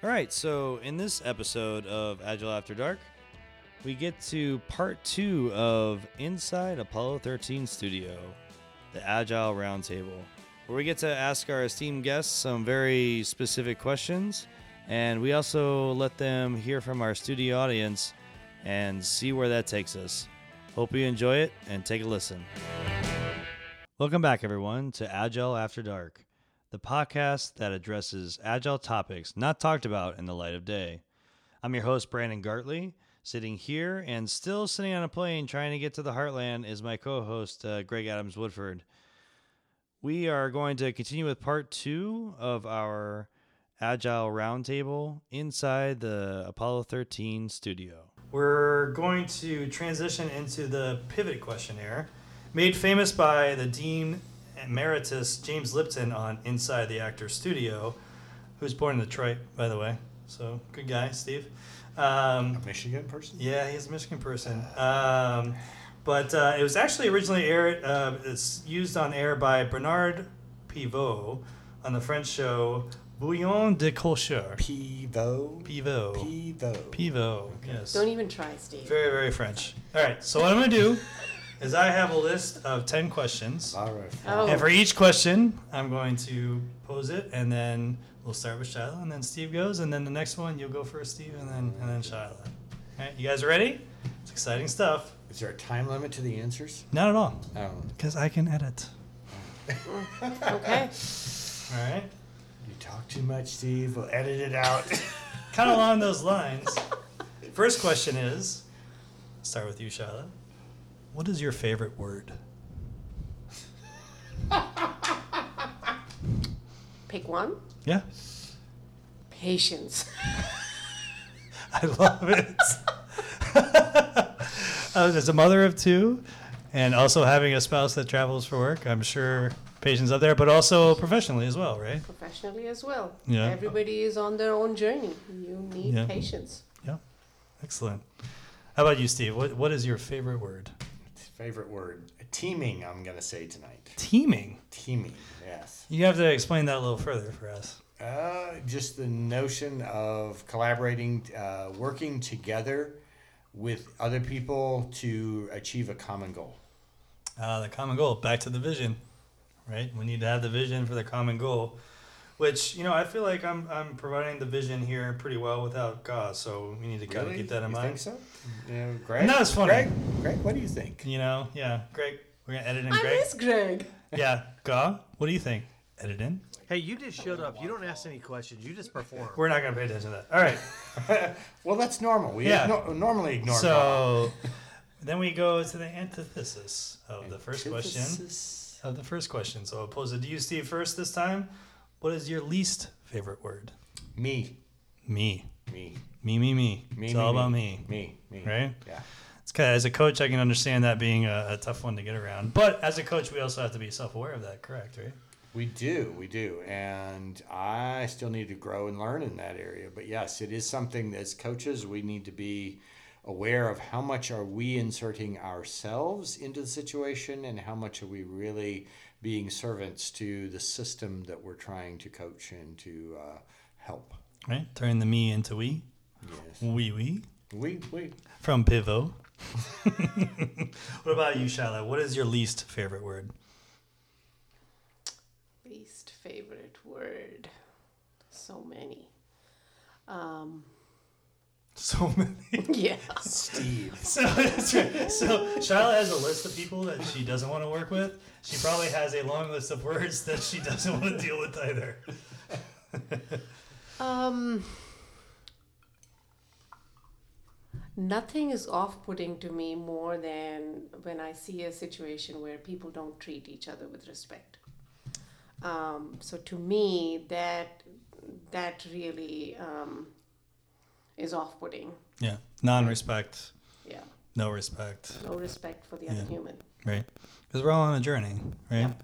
All right, so in this episode of Agile After Dark, we get to part two of Inside Apollo 13 Studio, the Agile Roundtable, where we get to ask our esteemed guests some very specific questions, and we also let them hear from our studio audience and see where that takes us. Hope you enjoy it and take a listen. Welcome back, everyone, to Agile After Dark, the podcast that addresses agile topics not talked about in the light of day. I'm your host, Brandon Gartley. Sitting here and still sitting on a plane trying to get to the heartland is my co host, uh, Greg Adams Woodford. We are going to continue with part two of our Agile Roundtable inside the Apollo 13 studio. We're going to transition into the pivot questionnaire, made famous by the Dean Emeritus James Lipton on Inside the Actor Studio, who's born in Detroit, by the way. So, good guy, Steve. Um, A Michigan person? yeah, he's a Michigan person. Um, but uh, it was actually originally aired, uh, it's used on air by Bernard Pivot on the French show Bouillon de culture. Pivo. Pivot. Pivo. Pivot, yes. Don't even try, Steve. Very, very French. All right, so what I'm going to do is I have a list of 10 questions. All right. Oh. And for each question, I'm going to pose it, and then we'll start with Shiloh, and then Steve goes, and then the next one you'll go first, Steve, and then and then Shiloh. All right, you guys ready? It's exciting stuff. Is there a time limit to the answers? Not at all, Oh, because I can edit. Okay. All right. you talk too much, Steve. We'll edit it out. Kind of along those lines. First question is, start with you, Shiloh. What is your favorite word? Pick one. Yeah, Patience. I love it. uh, as a mother of two, and also having a spouse that travels for work, I'm sure patience up there, but also professionally as well, right? Professionally as well. Yeah. Everybody is on their own journey. You need Yeah. patience. Yeah, excellent. How about you, Steve? What What is your favorite word? Favorite word? Teaming, I'm going to say tonight. Teaming. Teaming, yes. You have to explain that a little further for us. Uh, just the notion of collaborating, uh, working together with other people to achieve a common goal. Uh, the common goal. Back to the vision, right? We need to have the vision for the common goal, which you know I feel like I'm I'm providing the vision here pretty well without God, so we need to kind of keep that in you mind. think so? Yeah, Greg? No, it's funny. Greg, Greg, what do you think? You know, yeah. Greg, we're gonna edit in I Greg. miss Greg. Yeah, Ga, what do you think? Edit in. Hey, you just showed up. You don't ask any questions. You just perform. We're not gonna pay attention to that. All right. Well, that's normal. We Yeah. igno- normally ignore God. So then we go to the antithesis of the first question. Of the first question. So I'll pose it to you, Steve, first this time. What is your least favorite word? Me. Me. Me. Me, me, me. Me, it's me, all me. about me. Me. Me. Right? Yeah. It's kind of, as a coach, I can understand that being a, a tough one to get around. But as a coach, we also have to be self-aware of that. Correct, right? We do, we do, and I still need to grow and learn in that area. But yes, it is something that as coaches we need to be aware of how much are we inserting ourselves into the situation, and how much are we really being servants to the system that we're trying to coach and to uh, help. Right. Turn the me into we. Yes, We, we. we we From Pivot. what about you, Shiloh? What is your least favorite word? Least favorite word. So many. Um, So many. yeah. Steve. So, that's so Shiloh has a list of people that she doesn't want to work with. She probably has a long list of words that she doesn't want to deal with either. Um, nothing is off putting to me more than when I see a situation where people don't treat each other with respect. Um, so to me, that that really um, is off putting. Yeah. Non-respect. Yeah, No respect. no respect for the other Yeah. human. Right. Because we're all on a journey, right? Yep.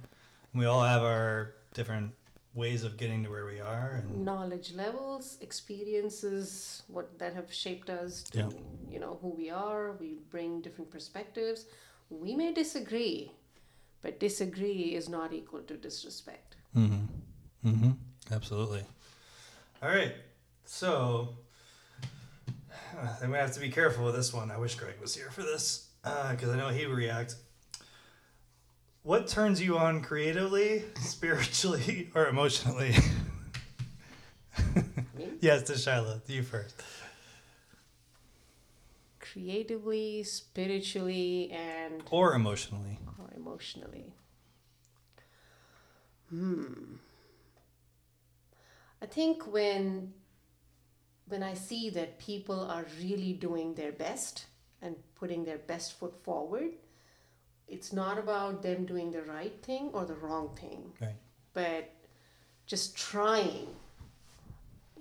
We all have our different ways of getting to where we are. And Knowledge levels, experiences, what that have shaped us to Yeah. you know who we are. We bring different perspectives. We may disagree, but disagree is not equal to disrespect. mm-hmm. Mm-hmm. Absolutely. All right. So, uh, then we have to be careful with this one. I wish Greg was here for this because I know he would react. What turns you on creatively, spiritually, or emotionally? Me? yes, to Shiloh. You first. Creatively, spiritually, and Or emotionally. or emotionally. Hmm. I think when when I see that people are really doing their best and putting their best foot forward, it's not about them doing the right thing or the wrong thing, Right. but just trying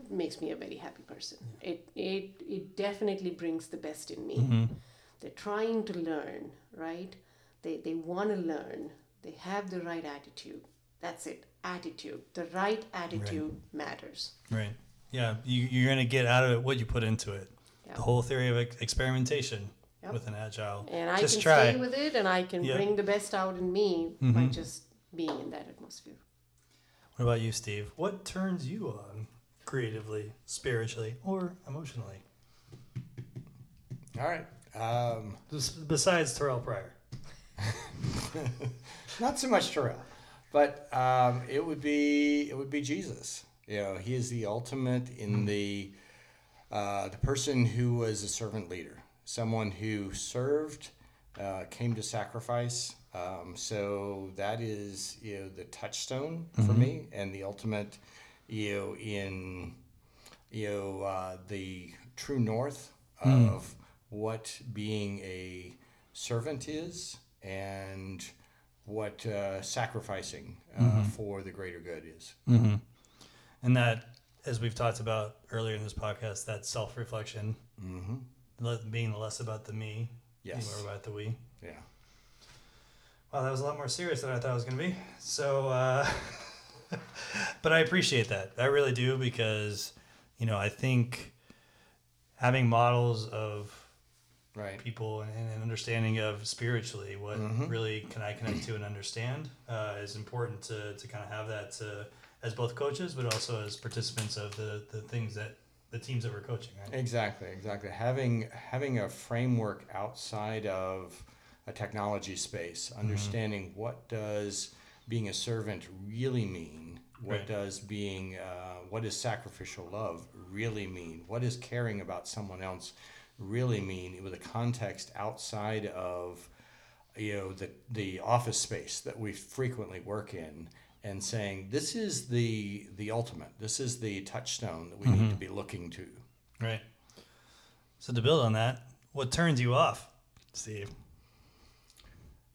makes me a very happy person. It it it definitely brings the best in me. Mm-hmm. They're trying to learn, right? They they want to learn. They have the right attitude. That's it. Attitude. The right attitude matters. Right. Yeah. You, you're going to get out of it what you put into it. Yeah. The whole theory of experimentation Yep. with an agile. And I Just can try. stay with it and I can Yeah. bring the best out in me by Mhm. just being in that atmosphere. What about you, Steve? What turns you on creatively, spiritually, or emotionally? All right. Um, Bes- Besides Terrell Pryor. not so much Terrell, but um, it would be it would be Jesus. You know, he is the ultimate in the uh, the person who was a servant leader, someone who served, uh, came to sacrifice. Um, so that is you know the touchstone for me, and the ultimate you know in you know uh, the true north of what being a servant is and what uh, sacrificing uh, for the greater good is. Mm-hmm. And that, as we've talked about earlier in this podcast, that self reflection, Mm-hmm. being less about the me, Yes. more about the we. Yeah. Wow, that was a lot more serious than I thought it was going to be. So, uh, but I appreciate that. I really do because, you know, I think having models of Right. people and an understanding of spiritually what Mhm. really can I connect to and understand uh, is important to, to kind of have that to, as both coaches, but also as participants of the, the things that the teams that we're coaching. Right? Exactly, exactly. Having having a framework outside of a technology space, understanding what does being a servant really mean, what Right. does being uh, what does sacrificial love really mean, what does caring about someone else really mean, with a context outside of you know the the office space that we frequently work in and saying this is the the ultimate this is the touchstone that we need to be looking to Right. So to build on that, what turns you off, Steve?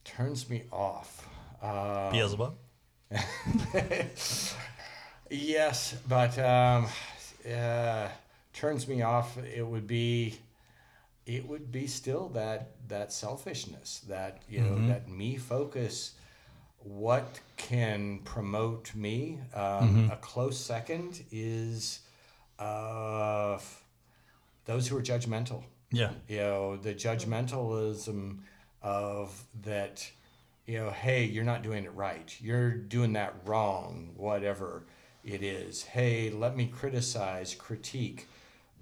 turns me off uh, Beelzebub. yes but um, uh, turns me off it would be it would be still that that selfishness that you know that me focus what can promote me um, a close second is uh, those who are judgmental. Yeah. you know the judgmentalism of that you know hey you're not doing it right. You're doing that wrong whatever it is. Hey let me criticize critique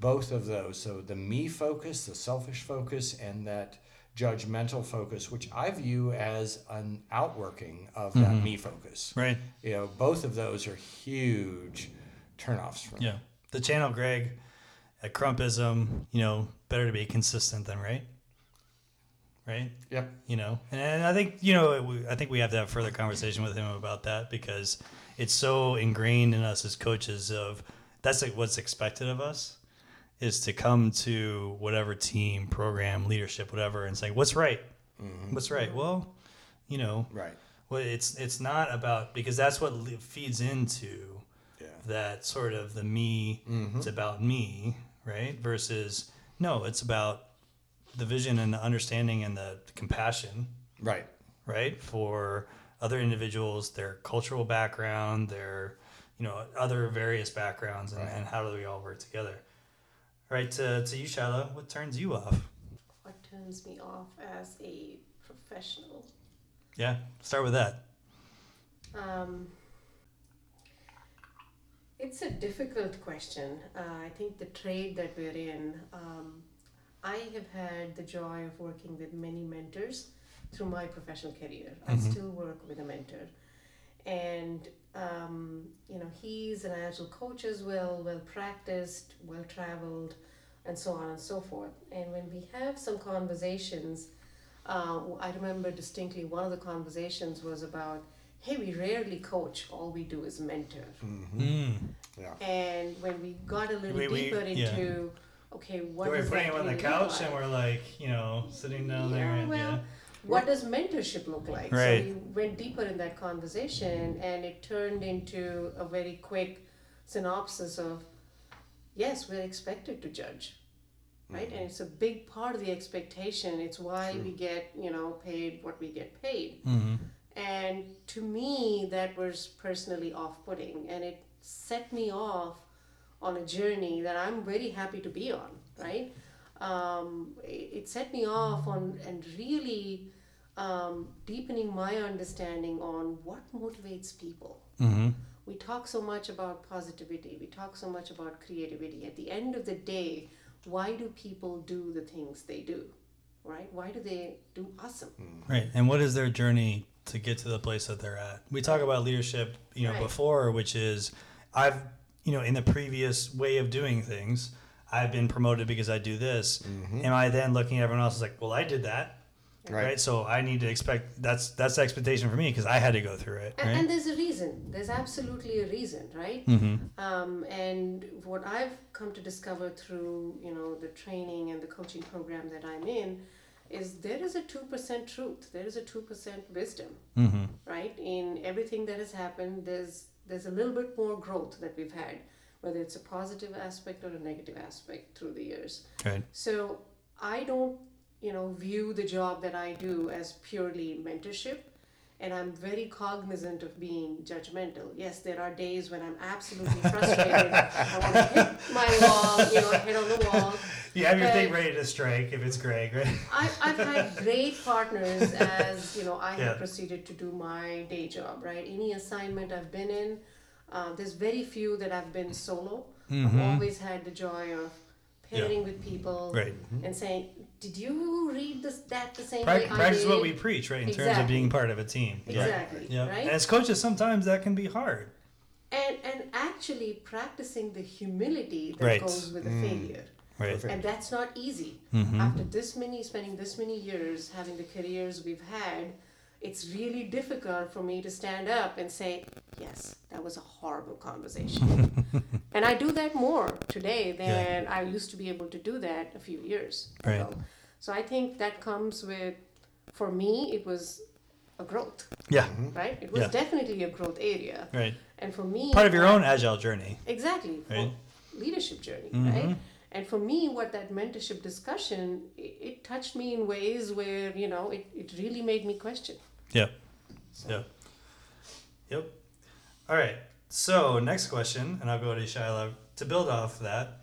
both of those. So the me focus the selfish focus and that judgmental focus which i view as an outworking of that mm-hmm. me focus Right. you know both of those are huge turnoffs for me Yeah. The channel, Greg, at Crumpism, you know, better to be consistent than right. Right. yep you know and, and i think you know we, i think we have to have further conversation with him about that because it's so ingrained in us as coaches of that's like what's expected of us is to come to whatever team program leadership whatever and say what's right? Mm-hmm. What's right? Well you know right. well it's it's not about because that's what feeds into yeah. that sort of the me mm-hmm. it's about me right? Versus no it's about the vision and the understanding and the compassion right. right? For other individuals their cultural background their you know other various backgrounds and, and how do we all work together right to, to you shiloh what turns you off What turns me off as a professional? yeah start with that Um, It's a difficult question. Uh, I think the trade that we're in, um, I have had the joy of working with many mentors through my professional career. I still work with a mentor. And, um, you know, he's an agile coach as well, well practiced, well traveled, and so on and so forth. And when we have some conversations, uh, I remember distinctly one of the conversations was about, hey, we rarely coach, all we do is mentor. Mm. Yeah. And when we got a little We- we- deeper yeah. into, okay, what we're does putting him on the couch look and we're like, you know, sitting down there and well, yeah. What does mentorship look like? Right. So we went deeper in that conversation, and it turned into a very quick synopsis of, yes, we're expected to judge, right? And it's a big part of the expectation. It's why we get, you know, paid what we get paid. Mm-hmm. And to me, that was personally off putting. And it set me off on a journey that I'm very happy to be on, right? Um, it set me off on and really um, deepening my understanding on what motivates people. Mm-hmm. We talk so much about positivity, we talk so much about creativity. At the end of the day, why do people do the things they do? Right? Why do they do awesome? Right. And what is their journey to get to the place that they're at? We talk about leadership, you know, Right. before, which is I've, you know, in the previous way of doing things, I've been promoted because I do this. Am I then looking at everyone else as like, well, I did that. Right. Right. So I need to expect that's that's the expectation for me because I had to go through it. And, Right. and there's a reason. There's absolutely a reason, right? mm-hmm. Um, and what I've come to discover through you know the training and the coaching program that I'm in is there is a two percent truth. There is a two percent wisdom, Mm-hmm. right? In everything that has happened, there's there's a little bit more growth that we've had, whether it's a positive aspect or a negative aspect through the years. Right. So I don't, you know, view the job that I do as purely mentorship. And I'm very cognizant of being judgmental. Yes, there are days when I'm absolutely frustrated. I want to hit my wall, you know, head on the wall. You have your thing ready to strike if it's Greg, right? I, I've had great partners as you know I Yeah. have proceeded to do my day job. Right, any assignment I've been in, uh, there's very few that I've been solo. I've always had the joy of pairing with people Right. and saying, "Did you read this that the same Prac- way I practice did?" what we preach, right? In terms of Exactly. being part of a team. Exactly. Yeah. Right. As coaches, sometimes that can be hard. and and actually practicing the humility that Right. goes with a failure. Right. Perfect. And that's not easy. Mm-hmm. After this many, spending this many years having the careers we've had, it's really difficult for me to stand up and say, yes, that was a horrible conversation. and I do that more today than I used to be able to do that a few years Right. ago. So I think that comes with, for me, it was a growth, Yeah. right? It was Yeah. definitely a growth area. Right. And for me, Part of your that- own agile journey. Exactly. Right. leadership journey, Mhm. right? And for me, what that mentorship discussion, it, it touched me in ways where, you know, it, it really made me question. Yep. yeah Yep. All right. So next question, and I'll go to Shiloh to build off that.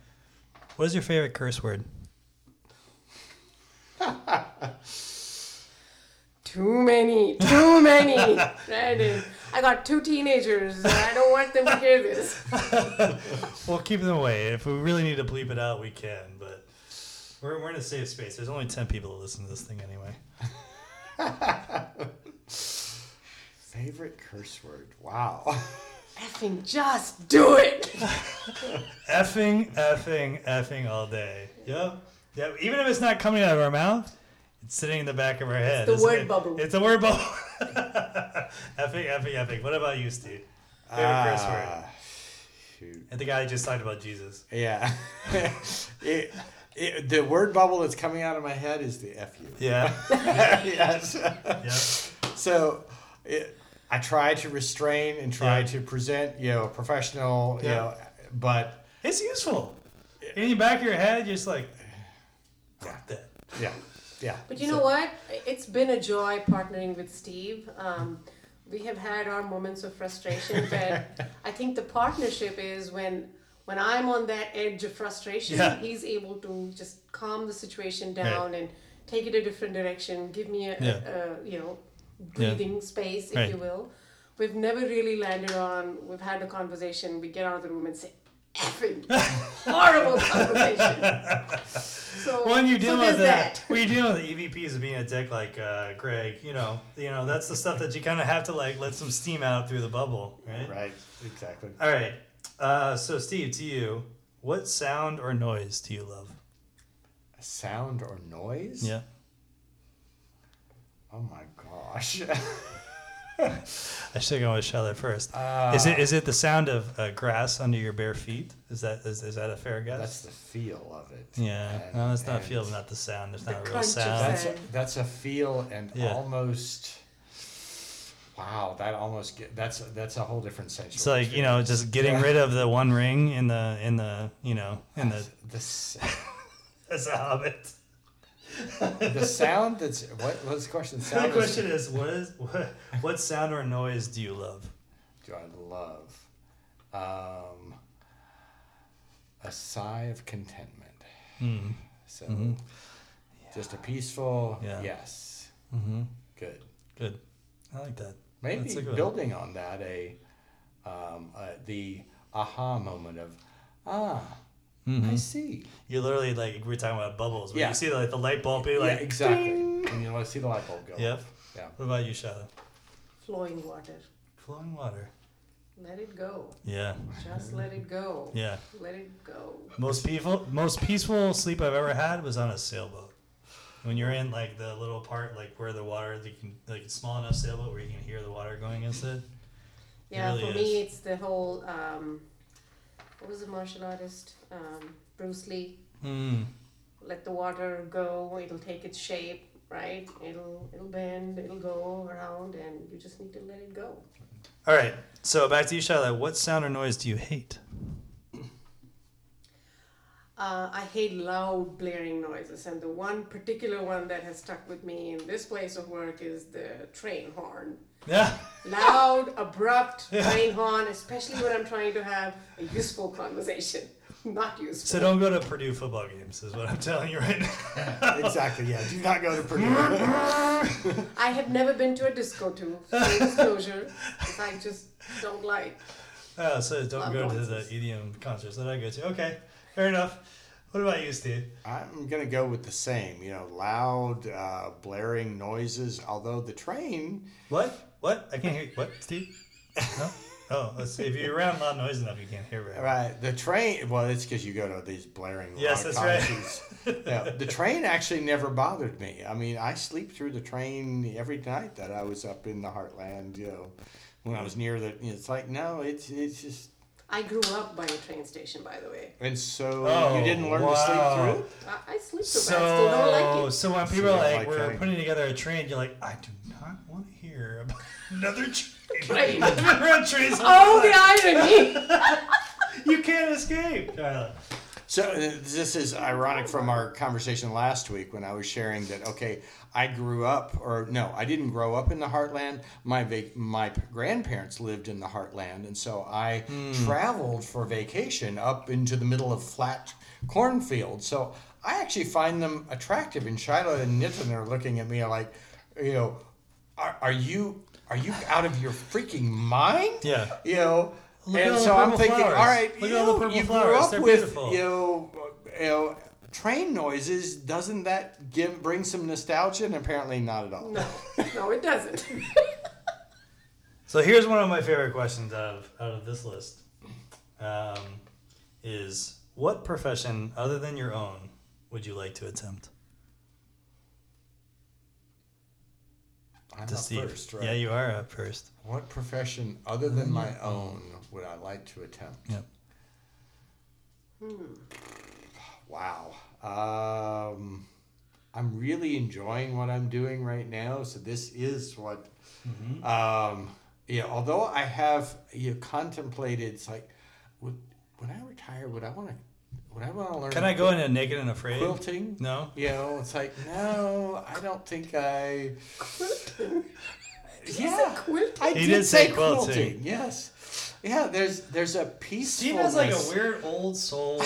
What is your favorite curse word? Too many, too many. Brandon, I got two teenagers. I don't want them to hear this. We'll keep them away. If we really need to bleep it out, we can. But we're, we're in a safe space. There's only ten people that listen to this thing anyway. Favorite curse word? Wow. Effing just do it. Effing, effing, effing all day. Yep. Yep. Even if it's not coming out of our mouth, it's sitting in the back of our head. It's the word it? bubble. It's a word bubble. epic, epic, epic. What about you, Steve? Favorite ah, curse word? Shoot. And the guy just talked about Jesus. Yeah. it, it, the word bubble that's coming out of my head is the F fu. Yeah. yes. yep. So it, I try to restrain and try Yeah. to present, you know, professional, you know, but It's useful. In the back of your head, you're just like, fuck that. yeah, yeah. But you know what? It's been a joy partnering with Steve. Um, we have had our moments of frustration, but I think the partnership is when when I'm on that edge of frustration, Yeah. he's able to just calm the situation down and take it a different direction, give me a, Yeah. a, a you know breathing space, if Right. you will. we've never really landed on. We've had a conversation. We get out of the room and say, "Effing horrible conversation." So When you're so dealing with that, when you're dealing with the EVPs of being a dick like uh, Greg, you know, you know that's the stuff that you kind of have to like let some steam out through the bubble, right? Right, exactly. All right. Uh, so Steve, to you, what sound or noise do you love? A Sound or noise? Yeah. Oh my gosh. I should go with Charlotte first. Uh, is it is it the sound of uh, grass under your bare feet? Is that is, is that a fair guess? That's the feel of it. yeah. And- no, that's not and feel, not the sound. There's The not a real sound. That's a, that's a feel and Yeah. almost. Wow, that almost get that's that's a whole different sensual. It's like you know, just getting Yeah. rid of the one ring in the in the you know in the the s- as a hobbit. The sound that's what what's the question? The Sound question is, what is what, what sound or noise do you love? do I love? Um, a sigh of contentment. Hmm. So, just a peaceful Yeah. yes. Mm-hmm. Good. Good. I like that. Maybe good one. building on that, a um, uh, the aha moment of ah, I see. You literally like we were talking about bubbles. When Yeah. you see like the light bulb be yeah, like exactly. And you want to see the light bulb go. Yep. Yeah. What about you, Shadow? flowing water. Flowing water. Let it go. Yeah. Just let it go. Yeah. Let it go. Most peaceful most peaceful sleep I've ever had was on a sailboat. When you're in like the little part like where the water you can like it's small enough sailboat where you can hear the water going against it. Yeah, really for me, it's the whole. Um, what was the martial artist? Um, Bruce Lee. Mm. Let the water go. It'll take its shape, right? It'll it'll bend. It'll go around, and you just need to let it go. All right. So back to you, Charlotte. What sound or noise do you hate? Uh, I hate loud blaring noises, and the one particular one that has stuck with me in this place of work is the train horn. Yeah. Loud, abrupt train horn, especially when I'm trying to have a useful conversation. Not useful. So don't go to Purdue football games, is what I'm telling you right now. exactly. Yeah. Do not go to Purdue. I have never been to a disco too, full disclosure, 'cause I just don't like. Oh, so don't Loud go to the EDM concerts that I go to. Okay, fair enough. What about you, Steve? I'm gonna go with the same. You know, loud, uh, blaring noises. Although the train, What? What? I can't hear. What, Steve? No. Oh, let's see. If you're around loud noise enough, you can't hear well. right? The train. Well, it's because you go to these blaring. Yes, that's right. the train actually never bothered me. I mean, I sleep through the train every night that I was up in the heartland. You know, when I was near the. It's like no, it's it's just. I grew up by a train station, by the way. And so Oh, you didn't learn to sleep through it. I, I sleep so it, I still don't like So, it. so when people you are like, like we're train. putting together a train, you're like, I do not want to hear about another train. Train. I've been around trains Oh, the irony! You can't escape. Charlotte. So uh, this is ironic from our conversation last week when I was sharing that okay, I grew up or no, I didn't grow up in the heartland. My vac- my grandparents lived in the heartland and so I traveled for vacation up into the middle of flat cornfields. So I actually find them attractive and Shiloh and Nitin are looking at me like, you know, are, are you are you out of your freaking mind? Yeah. You know, Look and so I'm thinking, flowers. all right, Look you at all know, purple you flowers. grew up They're with beautiful. you know, you know, train noises. Doesn't that give bring some nostalgia? And apparently not at all. no, no, it doesn't. So here's one of my favorite questions out of out of this list. Um, is what profession other than your own would you like to attempt? I'm To up Steve. first, right? Yeah, you are up first. What profession other than my own would I like to attempt? Yep. Wow. Um, I'm really enjoying what I'm doing right now. So this is what, um, yeah. Although I have you know, contemplated, it's like, would when I retire, would I want to, would I want to learn? Can I go into naked and afraid? quilting? No. You know, it's like no, I don't think I. Quilting. yeah, Quilting. I He did, did say say quilting. quilting. Yes. Yeah, there's there's a Steve has like a weird old soul,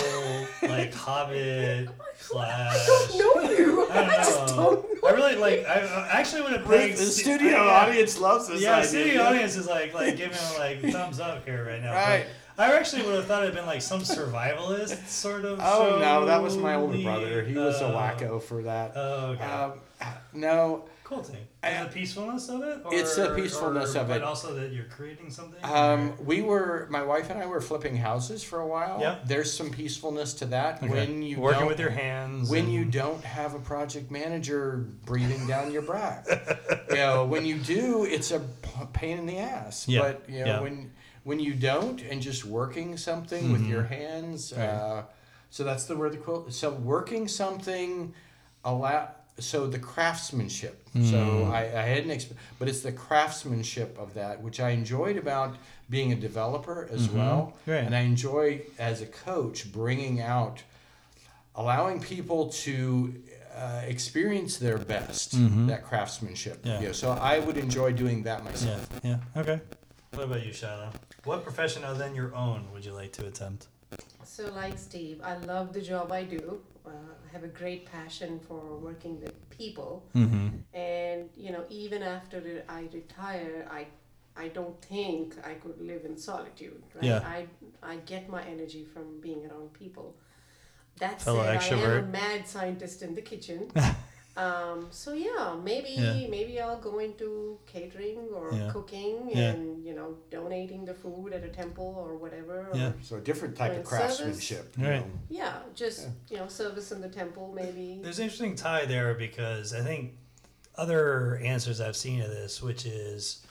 like Hobbit slash. know you. I don't I just know. don't know. I really like. I, I actually want to The, play. the studio audience loves this Yeah, idea. studio audience is like like giving like thumbs up here right now. but Right. I actually would have thought it'd been like some survivalist sort of. Oh show no, that was my older brother. He was a Uh, wacko for that. Oh, okay. Um, no, cool thing. And the peacefulness of it. Or, It's the peacefulness or- of But it. also that you're creating something. um, we were my wife and I were flipping houses for a while. Yeah. There's some peacefulness to that Okay. when you working with your hands. when and- you don't have a project manager breathing down your back. you know, when you do, it's a pain in the ass. Yeah, But you know, yeah. when when you don't, and just working something with your hands. Mm-hmm. Right. Uh, so that's the word the quote. So working something, allow. So the craftsmanship. So Mm. I, I hadn't, exp- but it's the craftsmanship of that, which I enjoyed about being a developer as well. Mm-hmm. Right. And I enjoy as a coach bringing out allowing people to uh, experience their best that craftsmanship Mm-hmm. Yeah. So i would enjoy doing that myself Yeah. Yeah. Okay. What about you, Shiloh? What profession other than your own would you like to attempt? So, like Steve, I love the job I do. Uh, have a great passion for working with people, Mm-hmm. and you know, even after I retire, I I don't think I could live in solitude. Right? Yeah. I I get my energy from being around people. That Fellow said, I am a mad scientist in the kitchen. um, so yeah, maybe Yeah. maybe I'll go into catering or Yeah. cooking Yeah. and you know donating the food at a temple or whatever. Or, Yeah. so a different type of craftsmanship you Right. know. Yeah, just you know, service in the temple maybe. There's an interesting tie there because I think other answers I've seen to this, which is,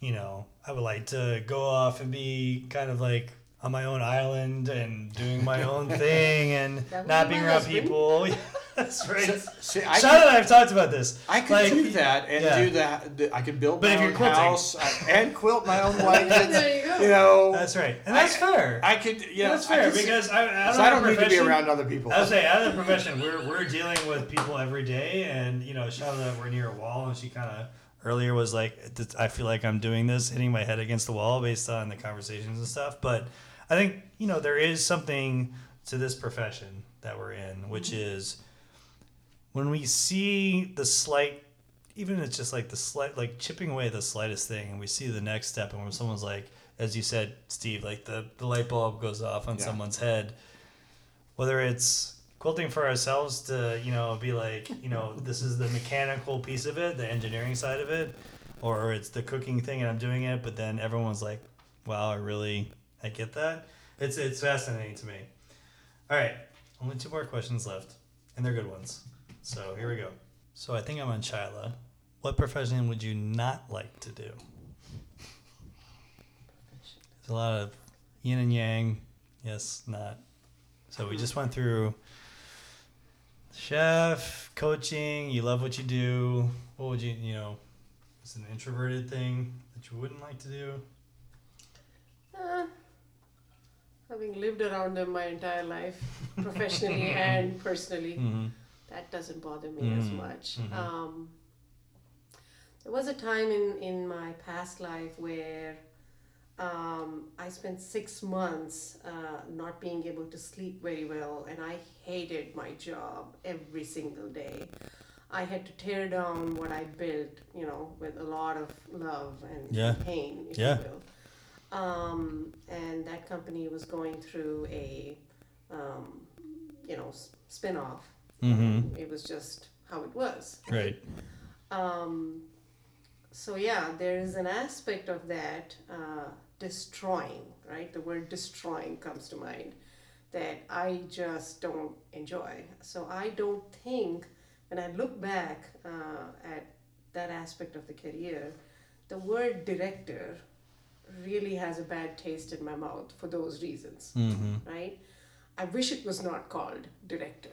you know, I would like to go off and be kind of like on my own island and doing my own thing and not being around husband. people. That's right. So- see, I Sean and I have talked about this. I could Like, do that and yeah. do that. the- I could build But my own quilting- house and quilt my own blankets. There you go. you know, That's right, and that's I- fair. I could. Yeah, that's fair because I, I don't, so I don't need to be around other people. I would say, out of the profession, we're, we're dealing with people every day, and you know, shout out that we're near a wall, and she kind of earlier was like, I feel like I'm doing this, hitting my head against the wall based on the conversations and stuff. But I think you know there is something to this profession that we're in, which mm-hmm. is when we see the slight. Even it's just like the slight, like chipping away the slightest thing, and we see the next step, and when someone's like, as you said, Steve, like the, the light bulb goes off on Yeah. someone's head, whether it's quilting for ourselves to you know be like you know this is the mechanical piece of it the engineering side of it or it's the cooking thing and i'm doing it but then everyone's like wow i really i get that it's it's fascinating to me all right only two more questions left and they're good ones so here we go so i think i'm on Chyla. what profession would you not like to do there's a lot of yin and yang yes not so we just went through chef, coaching. You love what you do. What would you, you know, it's an introverted thing that you wouldn't like to do? Uh, having lived around them my entire life, professionally and personally, Mm-hmm. That doesn't bother me as Mhm. much. Mhm. Um, there was a time in, in my past life where um, I spent six months uh, not being able to sleep very well, and I hated my job every single day. I had to tear down what I built, you know, with a lot of love and Yeah. pain, if Yeah. you will. Um, and that company was going through a, um, you know, s- spin-off. Mm-hmm. It was just how it was. Right. Um, so yeah, there is an aspect of that uh, destroying, right? The word destroying comes to mind that I just don't enjoy. So I don't think when I look back uh, at that aspect of the career, the word director really has a bad taste in my mouth for those reasons Mm-hmm. right? I wish it was not called director.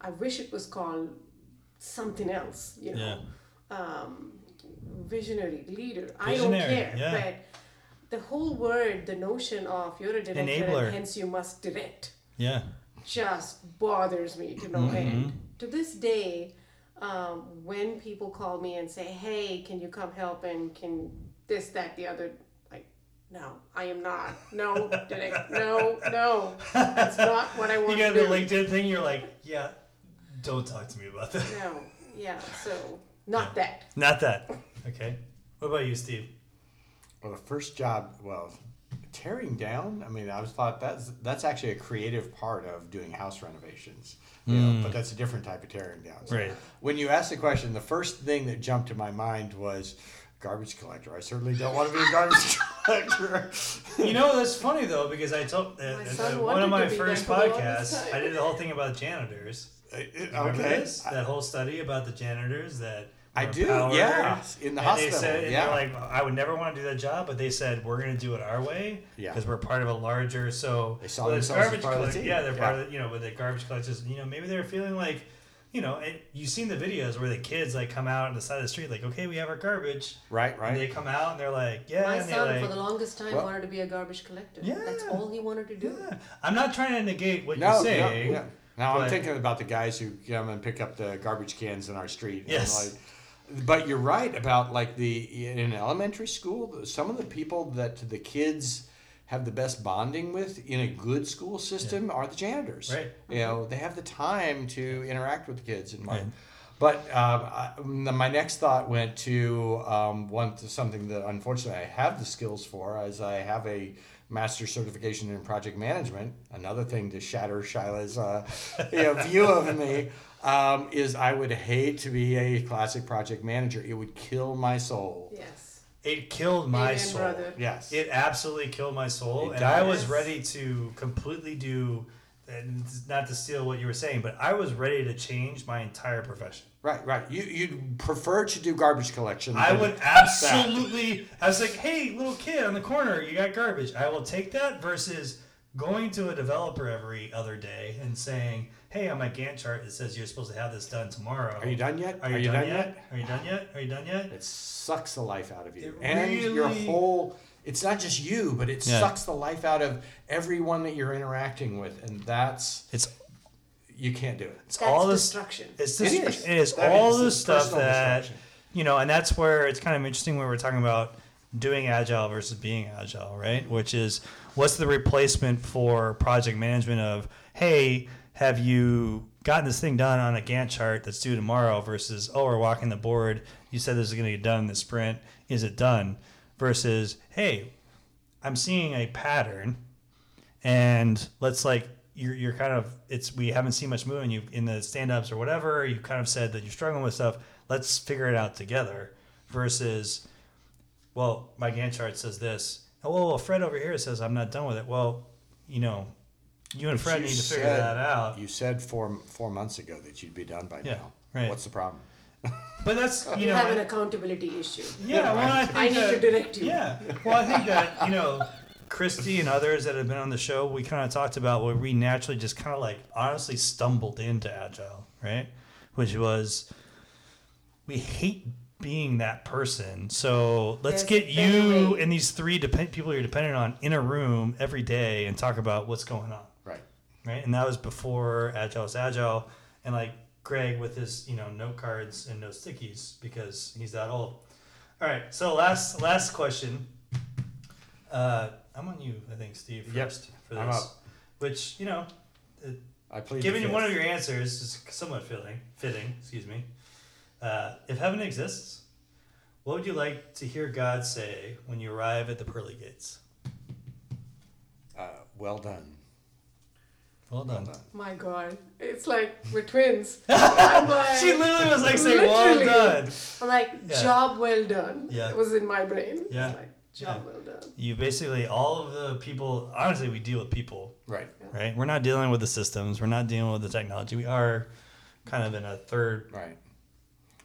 I wish it was called something else, you know. Um, visionary, leader. I don't care. yeah. But the whole word, the notion of you're a director Enabler. and hence you must direct Yeah. just bothers me to no Mhm. end. To this day, um, when people call me and say, "Hey, can you come help?" and can this, that, the other, like No, I am not. No, Derek. No, no. That's not what I want You to got the. LinkedIn thing. You're like, yeah, don't talk to me about that. No, yeah. So not that. Not that. Okay. What about you, Steve? Well, the first job, well, tearing down. I mean, I was thought that's that's actually a creative part of doing house renovations. You know, but that's a different type of tearing down. So Right. When you asked the question, the first thing that jumped to my mind was garbage collector. I certainly don't want to be a garbage collector. You know, that's funny though because I told uh, My uh, one of my first there for the longest podcasts. I did the whole thing about janitors. Remember okay. this? That whole study about the janitors that I were do, yeah, in the and hospital, They said, yeah. they're like, I would never want to do that job, but they said we're going to do it our way Yeah. because we're part of a larger. So They saw whether it's themselves as garbage part of the team. Yeah, they're part of the, you know with the garbage collectors. You know, maybe they're feeling like, you know, and you've seen the videos where the kids like come out on the side of the street, like, okay, we have our garbage. Right, And they come out and they're like, yeah, My and they son, like, for the longest time, Well- wanted to be a garbage collector. Yeah. That's all he wanted to do. yeah. I'm not trying to negate what No, you say. no, no. Now I'm thinking about the guys who come and pick up the garbage cans in our street. and Yes. like, but you're right about like the in elementary school, some of the people that the kids have the best bonding with in a good school system are the janitors. Right. You know, they have the time to interact with the kids and like. Right. But um, I, my next thought went to um, one to something that unfortunately I have the skills for, as I have a master's certification in project management. Another thing to shatter Shila's uh, you know, view of me um, is I would hate to be a classic project manager. It would kill my soul. Yes. It killed my Amen, soul. brother. Yes. It absolutely killed my soul, It and I was ready to completely do, and not to steal what you were saying, but I was ready to change my entire profession. right, right. You you'd prefer to do garbage collection. I would that. absolutely. I was like, "Hey, little kid on the corner, you got garbage." I will take that versus going to a developer every other day and saying, "Hey, on my Gantt chart, it says you're supposed to have this done tomorrow." Are you done yet? Are you, done, yet? Are you done yet? Are you done yet? It sucks the life out of you. It and your whole it's not just you, but it Yeah. sucks the life out of everyone that you're interacting with. And that's It's you can't do it. it's That's all this. destruction. It's this. is. It is all is. the stuff that you know, and that's where it's kind of interesting when we're talking about doing agile versus being agile, right? Which is what's the replacement for project management of hey, have you gotten this thing done on a Gantt chart that's due tomorrow versus oh, we're walking the board. You said this is going to get done in the sprint. Is it done? Versus hey, I'm seeing a pattern and let's like you're, you're kind of it's we haven't seen much movement you in the stand-ups or whatever you kind of said that you're struggling with stuff let's figure it out together versus well my gantt chart says this oh well fred over here says i'm not done with it well you know you and fred You need to figure that out You said four four months ago that you'd be done by Yeah, now. right. What's the problem? But that's you You know have an accountability issue. yeah well i, think I need that- to direct you. Yeah. Well, I think that, you know, Christy and others that have been on the show, we kind of talked about where we naturally just kind of like honestly stumbled into Agile, right? Which was we hate being that person. So let's There's get you way. and these three depend- people you're dependent on in a room every day and talk about what's going on Right. right? And that was before Agile was Agile, and like Greg with his you know note cards and no stickies because he's that old. All right, so last last question. Uh, I'm on you, I think, Steve, Yep, first for I'm up. Which you know, it, I the you one of your answers is somewhat fitting. Fitting, excuse me. Uh, if heaven exists, what would you like to hear God say when you arrive at the pearly gates? Uh, well done. Well Well done. done. My God, it's like we're twins. Like, She literally was like saying, "Well done." I'm like, Yeah. job well done. Yeah. It was in my brain. Yeah. It's like, job well done. you basically all of the people honestly we deal with people Right. right we're not dealing with the systems we're not dealing with the technology we are kind of in a third Right.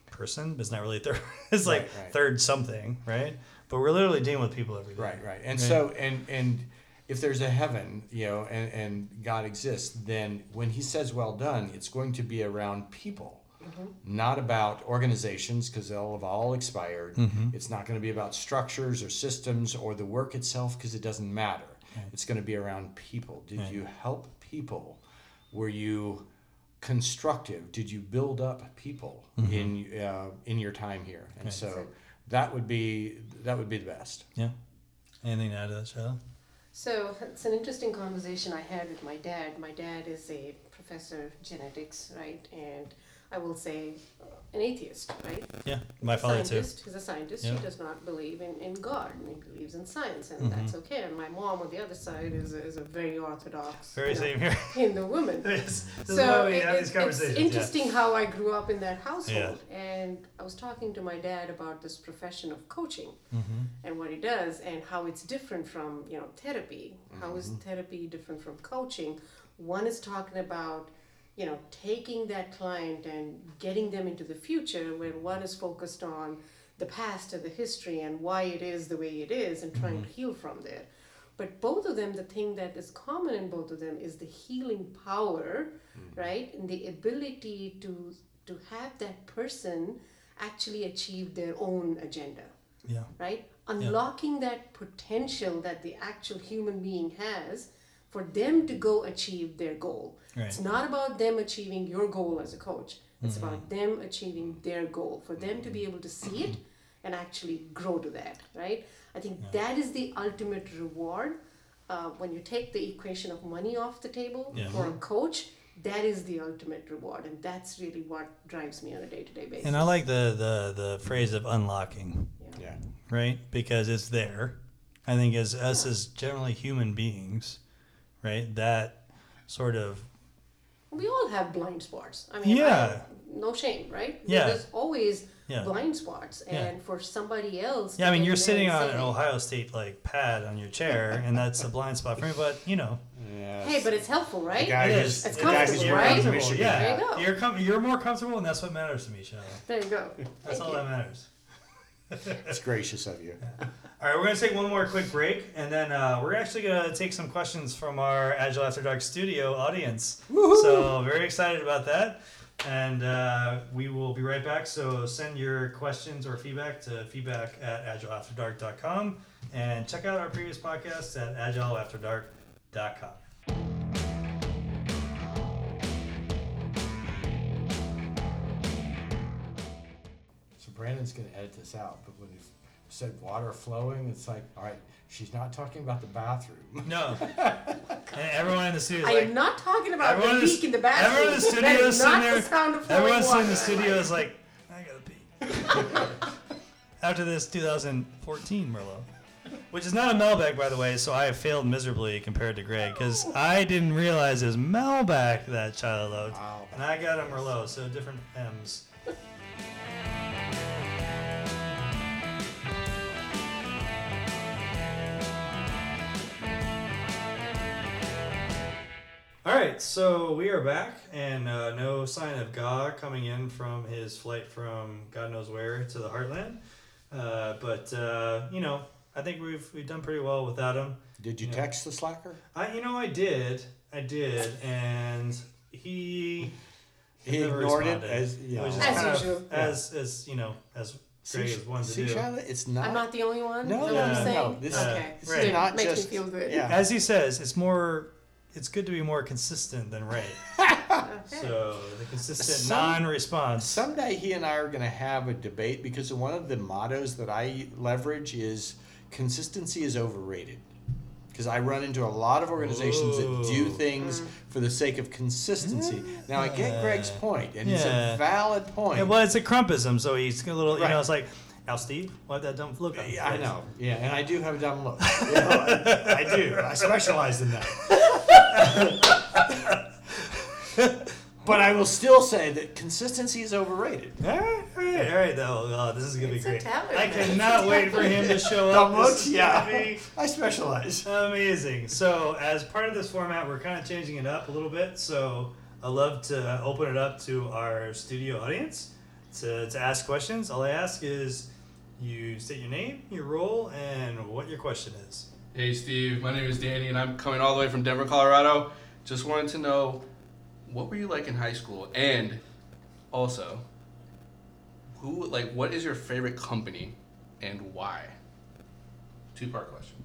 person but it's not really third it's like Right, right. third something right but we're literally dealing with people every day Right, right. And Right. so and and if there's a heaven, you know, and, and God exists, then when he says well done, it's going to be around people. Mm-hmm. Not about organizations because they'll have all expired. Mm-hmm. It's not going to be about structures or systems or the work itself because it doesn't matter. It's going to be around people. Did Right. you help people? Were you constructive? Did you build up people mm-hmm. in uh, in your time here? And so that would be that would be the best. yeah Anything to add to that, Shell? So it's an interesting conversation I had with my dad. My dad is a professor of genetics, right? And I will say an atheist, right? Yeah, my father too. He's a scientist. Yeah. He does not believe in, in God. He believes in science, and that's okay. And my mom on the other side is a, is a very orthodox Very you know, same here. Hindu woman. this is so it- it- it's yeah. interesting how I grew up in that household. And I was talking to my dad about this profession of coaching Mm-hmm. and what he does and how it's different from you know therapy. How is therapy different from coaching? One is talking about you know taking that client and getting them into the future, where one is focused on the past and the history and why it is the way it is and trying to mm-hmm. heal from there. But both of them, the thing that is common in both of them is the healing power, mm. right? And the ability to to have that person actually achieve their own agenda Yeah. right? Unlocking that potential that the actual human being has for them to go achieve their goal. Right. It's not about them achieving your goal as a coach. It's about them achieving their goal, for them to be able to see it and actually grow to that, right? I think that is the ultimate reward. Uh, when you take the equation of money off the table Yeah. for a coach, that is the ultimate reward, and that's really what drives me on a day-to-day basis. And I like the, the, the phrase of unlocking, Yeah. right? Because it's there. I think as us as generally human beings, right? That sort of We all have blind spots. I mean, Yeah. I- no shame, right? Yeah. There's always Yeah. blind spots, and for somebody else. Yeah, I mean, you're sitting on say, an Ohio State like pad on your chair, and that's a blind spot for me. But you know, Yeah. Hey, but it's helpful, right? the guy It is. It's the guy who's comfortable, right? Michigan. Yeah, There you go. you're com- you're more comfortable, and that's what matters to me, Shallow. There you go. That's Thank all you. that matters. It's gracious of you. All right, we're gonna take one more quick break, and then uh, we're actually gonna take some questions from our Agile After Dark studio audience. So very excited about that, and uh, we will be right back. So send your questions or feedback to feedback at agileafterdark.com, and check out our previous podcasts at agileafterdark.com. So Brandon's going to edit this out, but when he said water flowing, it's like, all right, she's not talking about the bathroom. No, and everyone in the studio. I Is am not talking about the in the, leak in the bathroom. everyone in the studio that is is sitting there. the sound Everyone's in the studio is like, I gotta pee. After this 2014 Merlot, which is not a Malbec, by the way, so I have failed miserably compared to Greg because I didn't realize it was Malbec that child loved, Wow. and I got a Merlot, so different M's. So we are back, and uh, no sign of Ga coming in from his flight from God knows where to the Heartland. Uh, but uh, you know, I think we've we've done pretty well without him. Did you Yeah. text the slacker? I, you know, I did, I did, and he He never ignored it as you know. As kind of- usual. as as you know, as Greg See, is one to see, do. Charlotte, it's not. I'm not the only one. No, is no, no, no, this- okay, this is Good. not makes just- me feel good. yeah. As he says, it's more. It's good to be more consistent than right. Okay. So the consistent Some- non-response. Someday he and I are going to have a debate because one of the mottos that I leverage is consistency is overrated. Because I run into a lot of organizations that do Ooh. things mm. for the sake of consistency. Now I get Greg's point, and it's a valid point. Yeah, well, it's a Crumpism, so he's a little. You know, it's like, now Steve, why that dumb look on his Yeah, I face?" know. Yeah, and I do have a dumb look. You know, I, I do. I specialize in that. but I will still say that consistency is overrated. All right, all right, all right. Though, oh, this is gonna It's be a great. talent, I man. cannot wait for him to show up. Dumb This looks? is Yeah. gonna be I specialize. Amazing. So, as part of this format, we're kind of changing it up a little bit. So, I love to open it up to our studio audience to, to ask questions. All I ask is you state your name, your role, and what your question is. Hey Steve, my name is Danny and I'm coming all the way from Denver, Colorado. Just wanted to know what were you like in high school and also who like what is your favorite company and why? Two part question.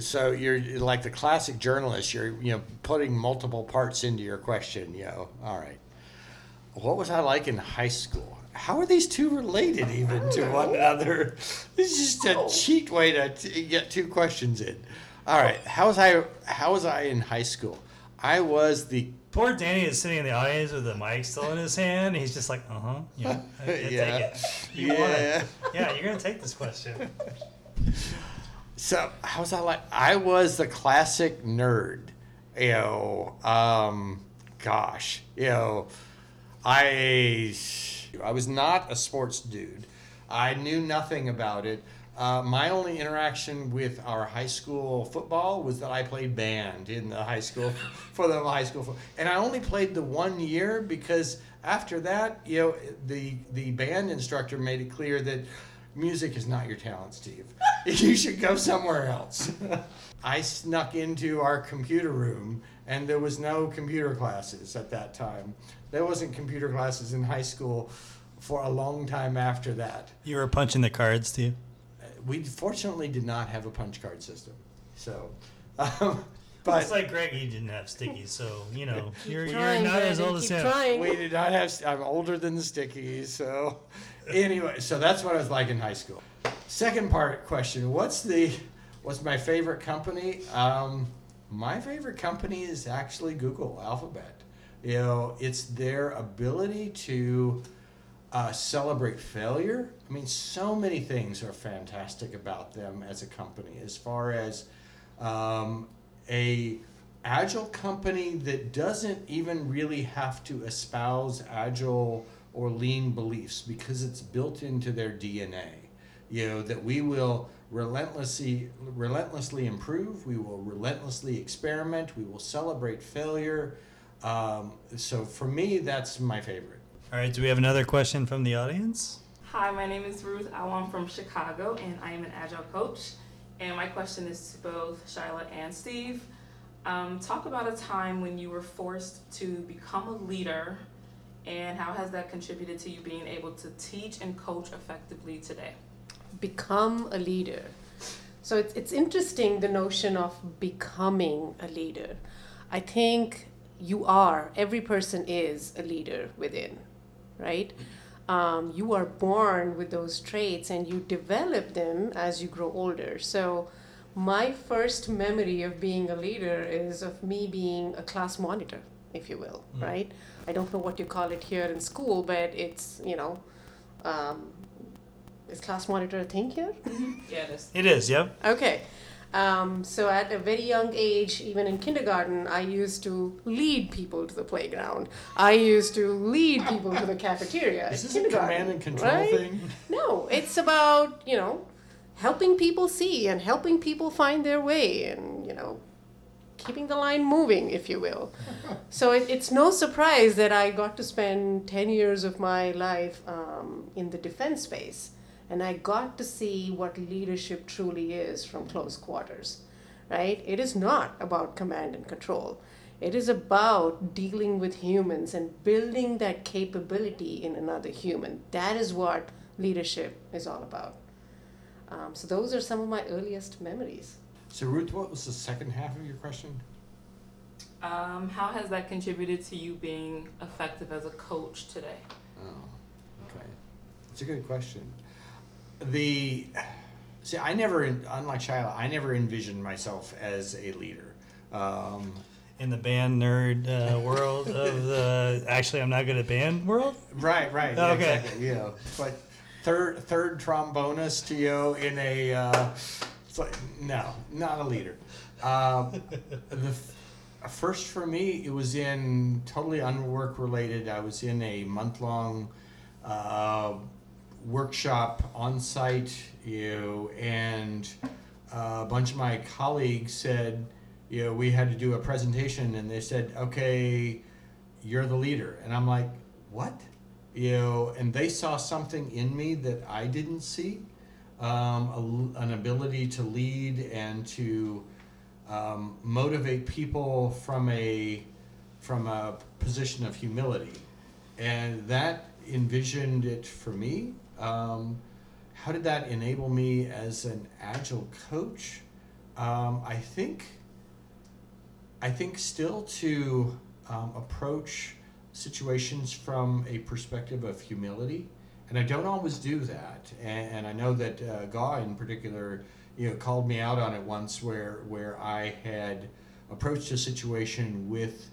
So you're you're like the classic journalist. You're you know putting multiple parts into your question. You know, all right. What was I like in high school? How are these two related even to one another? This is just a cheat way to t- get two questions in. All right, how was I? How was I in high school? I was the Poor Danny is sitting in the audience with the mic still in his hand. He's just like, uh huh, yeah, yeah, Yeah. take it. You want yeah. it. Yeah, you're gonna take this question. So how was I like? I was the classic nerd. You know, um, gosh, you know, I I was not a sports dude. I knew nothing about it. Uh, my only interaction with our high school football was that I played band in the high school for the high school, and I only played the one year because after that, you know, the the band instructor made it clear that music is not your talent, Steve. you should go somewhere else. I snuck into our computer room, and there was no computer classes at that time. There wasn't computer classes in high school for a long time after that. You were punching the cards, too. We fortunately did not have a punch card system, so. Um, but it's like Greg, he didn't have stickies, so you know you're, you're Trying, not as old as him. trying. we did not have. I'm older than the stickies, so anyway. So that's what I was like in high school. Second part question: What's the what's my favorite company? Um, my favorite company is actually Google Alphabet. You know, it's their ability to uh, celebrate failure. I mean, so many things are fantastic about them as a company. As far as um, a agile company that doesn't even really have to espouse agile or lean beliefs because it's built into their DNA. You know that we will relentlessly relentlessly improve. We will relentlessly experiment. We will celebrate failure. Um, so for me, that's my favorite. All right, do we have another question from the audience? Hi, my name is Ruth I'm from Chicago, and I am an agile coach. And my question is to both Shyla and Steve. Um, talk about a time when you were forced to become a leader, and how has that contributed to you being able to teach and coach effectively today? Become a leader. So it's, it's interesting the notion of becoming a leader. I think you are, every person is a leader within, right? Um, you are born with those traits and you develop them as you grow older. So my first memory of being a leader is of me being a class monitor, if you will, right? I don't know what you call it here in school, but it's, you know, um, is class monitor a thing here? Yeah, this. It is, yep. Okay. Um, so at a very young age, even in kindergarten, I used to lead people to the playground. I used to lead people to the cafeteria. Is this a command and control right? thing? No, it's about, you know, helping people see and helping people find their way and, you know, keeping the line moving, if you will. so it, it's no surprise that I got to spend 10 years of my life um, in the defense space. And I got to see what leadership truly is from close quarters, right? It is not about command and control. It is about dealing with humans and building that capability in another human. That is what leadership is all about. Um, so those are some of my earliest memories. So Ruth, what was the second half of your question? Um, how has that contributed to you being effective as a coach today? Oh, okay. It's a good question. The see, I never, unlike Shiloh, I never envisioned myself as a leader. Um, In the band nerd uh, world of the actually, I'm not good at band world. right, right. yeah, Okay. Exactly. You know, but third, third trombonist, you know, in a, uh, it's like, no, not a leader. Uh, the f- first for me, it was in totally unwork related. I was in a month long uh, workshop on site, you know, and uh, a bunch of my colleagues said, you know, we had to do a presentation, and they said, okay, you're the leader, and I'm like, what? You know, and they saw something in me that I didn't see, um, a, an ability to lead and to um, motivate people from a from a position of humility, and that envisioned it for me. Um, how did that enable me as an agile coach? Um, I think. I think still to um, approach situations from a perspective of humility and I don't always do that. And, and I know that uh, Gaw in particular, you know, called me out on it once where where I had approached a situation with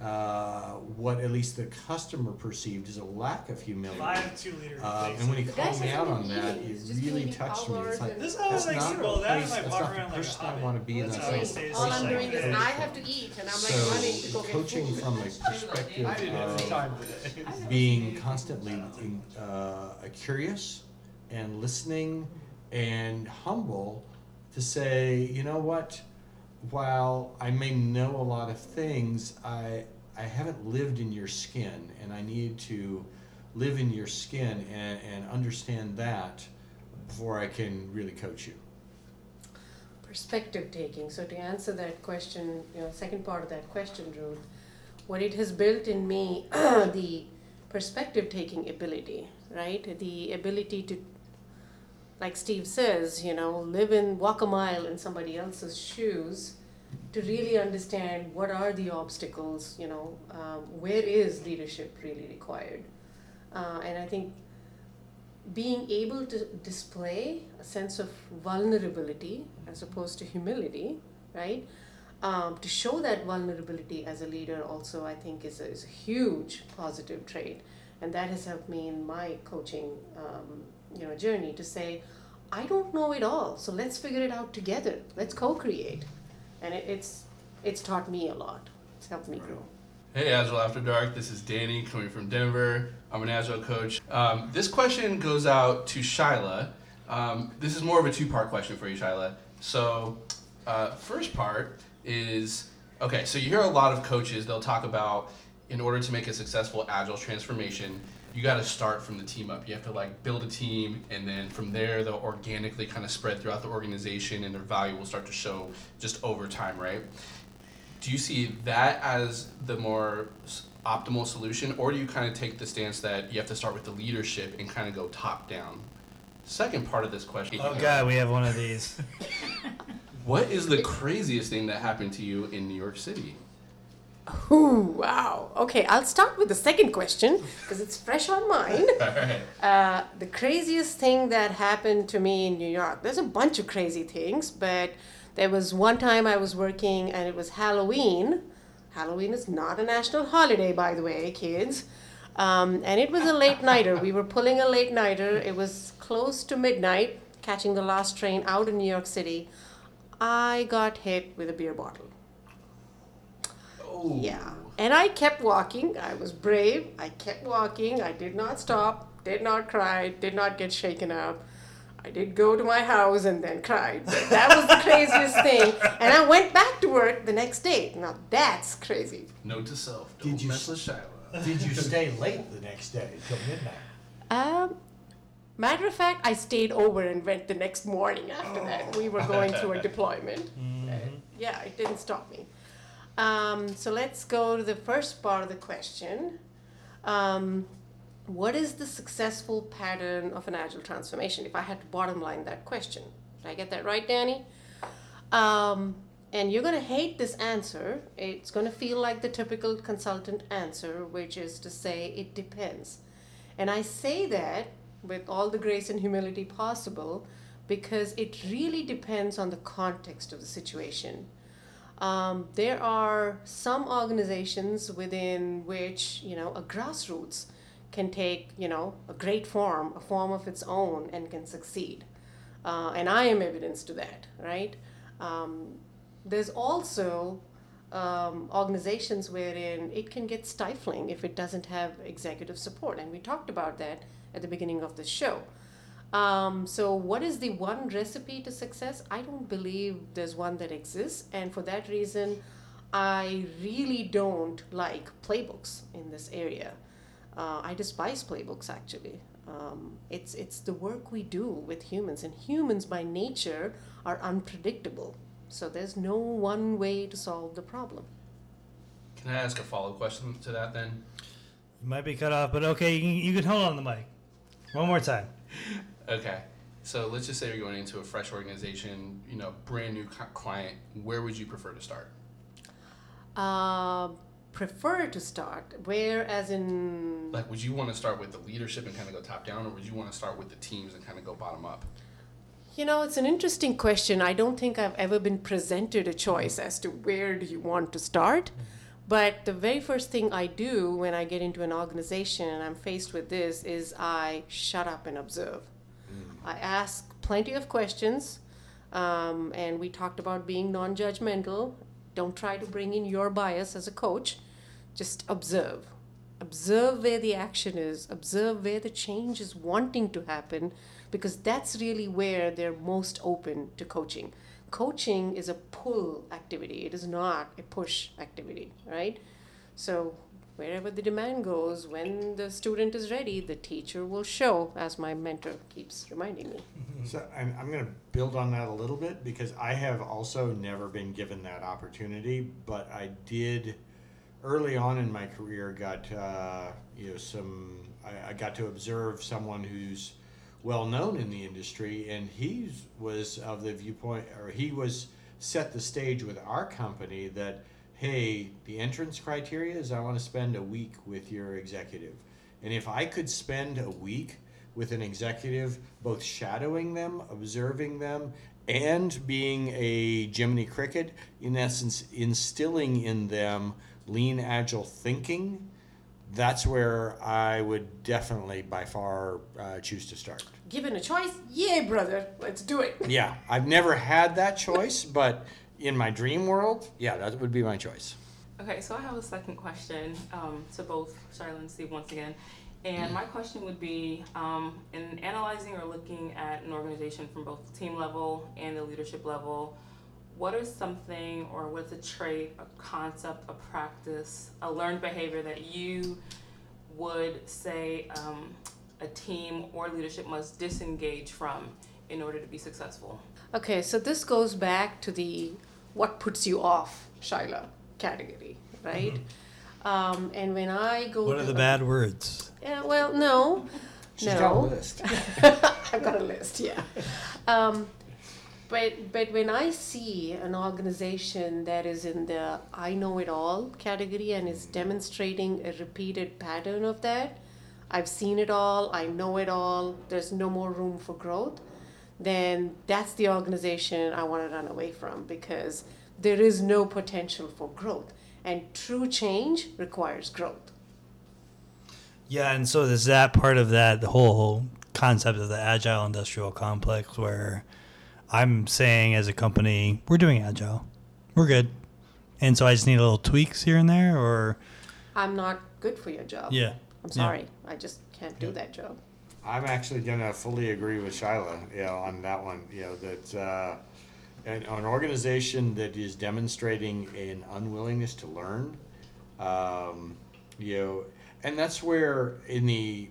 uh, what at least the customer perceived as a lack of humility. Five two liter. Uh, and when he called me out on that, it really touched me. It's like and- This is how that's I like not to a place. and I That's walk not around the like a I want to be in. That's That's how not he the stays place All I'm doing is. I have to eat, and I'm like so running to go get coaching food. from a perspective I didn't have of being constantly uh, curious and listening and humble to say, you know what, while I may know a lot of things, I I haven't lived in your skin, and I need to live in your skin and, and understand that before I can really coach you. perspective taking. So to answer that question, you know, second part of that question, Ruth, what it has built in me, the perspective taking ability, right? The ability to, like Steve says, you know, live in walk a mile in somebody else's shoes, to really understand what are the obstacles, you know, um, where is leadership really required, uh, and I think being able to display a sense of vulnerability as opposed to humility, right? Um, to show that vulnerability as a leader also, I think, is a, is a huge positive trait. And that has helped me in my coaching um, you know, journey to say, I don't know it all, so let's figure it out together. Let's co create. And it, it's, it's taught me a lot, it's helped me grow. Hey, Agile After Dark. This is Danny coming from Denver. I'm an Agile coach. Um, this question goes out to Shyla. Um, this is more of a two part question for you, Shyla. So, uh, first part is okay, so you hear a lot of coaches, they'll talk about in order to make a successful Agile transformation, you got to start from the team up. You have to like build a team, and then from there, they'll organically kind of spread throughout the organization, and their value will start to show just over time, right? do you see that as the more optimal solution or do you kind of take the stance that you have to start with the leadership and kind of go top down second part of this question Oh god, we have one of these. what is the craziest thing that happened to you in new york city Ooh, wow. Okay, I'll start with the second question because it's fresh on mind. right Uh, the craziest thing that happened to me in New York, there's a bunch of crazy things, but there was one time I was working and it was Halloween. Halloween is not a national holiday, by the way, kids. Um, and it was a late nighter. We were pulling a late nighter. It was close to midnight, catching the last train out of New York City. I got hit with a beer bottle. Oh Yeah. And I kept walking. I was brave. I kept walking. I did not stop, did not cry, did not get shaken up. I did go to my house and then cried. But that was the craziest thing. And I went back to work the next day. Now that's crazy. note to self don't Did you mess s- with Shiloh. Did you stay late the next day till midnight? Um, matter of fact, I stayed over and went the next morning after that. We were going through a deployment. Uh, yeah, it didn't stop me. Um, so let's go to the first part of the question. Um, what is the successful pattern of an agile transformation? If I had to bottom line that question, did I get that right, Danny? Um, and you're going to hate this answer. It's going to feel like the typical consultant answer, which is to say it depends. And I say that with all the grace and humility possible because it really depends on the context of the situation. Um, there are some organizations within which, you know, a grassroots can take, you know, a great form, a form of its own, and can succeed. Uh, and I am evidence to that, right? Um, there's also um, organizations wherein it can get stifling if it doesn't have executive support. And we talked about that at the beginning of the show. Um, so, what is the one recipe to success? I don't believe there's one that exists. And for that reason, I really don't like playbooks in this area. Uh, I despise playbooks actually. Um, it's, it's the work we do with humans, and humans by nature are unpredictable. So, there's no one way to solve the problem. can i ask a follow-up question to that then You might be cut off, but okay, you, can- you can hold on the mic. One more time. okay so let's just say you're going into a fresh organization you know brand new client where would you prefer to start Uh, prefer to start. Where, as in, Like, would you want to start with the leadership and kind of go top down, or would you want to start with the teams and kind of go bottom up? you know, it's an interesting question. I don't think I've ever been presented a choice as to where do you want to start. But the very first thing I do when I get into an organization and I'm faced with this is I shut up and observe. I ask plenty of questions, um, and we talked about being non judgmental. Don't try to bring in your bias as a coach, just observe. Observe where the action is, observe where the change is wanting to happen, because that's really where they're most open to coaching. Coaching is a pull activity, it is not a push activity, right? So, wherever the demand goes, when the student is ready, the teacher will show, as my mentor keeps reminding me. So I'm, I'm going to build on that a little bit because I have also never been given that opportunity, but I did early on in my career got uh, you know some I, I got to observe someone who's well known in the industry, and he was of the viewpoint or he was set the stage with our company that hey the entrance criteria is I want to spend a week with your executive, and if I could spend a week with an executive, both shadowing them, observing them, and being a Jiminy Cricket, in essence, instilling in them lean, agile thinking, that's where I would definitely by far uh, choose to start. Given a choice, yeah, brother, let's do it. Yeah, I've never had that choice, but in my dream world, yeah, that would be my choice. Okay, so I have a second question um, to both Charlotte and Steve once again. And my question would be um, in analyzing or looking at an organization from both the team level and the leadership level, what is something or what's a trait, a concept, a practice, a learned behavior that you would say um, a team or leadership must disengage from in order to be successful? Okay, so this goes back to the what puts you off, Shyla category, right? Um, and when I go What to are the a- bad words? Yeah, well, no, She's no. got a list. I've got a list, yeah. Um, but but when I see an organization that is in the I know it all category and is demonstrating a repeated pattern of that, I've seen it all, I know it all, there's no more room for growth, then that's the organization I want to run away from because there is no potential for growth. And true change requires growth. Yeah, and so there's that part of that the whole concept of the agile industrial complex where I'm saying as a company, we're doing agile. We're good. And so I just need a little tweaks here and there or I'm not good for your job. yeah. I'm Yeah. sorry. I just can't do that job. I'm actually gonna fully agree with Shyla, you know, on that one. You know that uh, an, an organization that is demonstrating an unwillingness to learn, um, you know, and that's where in the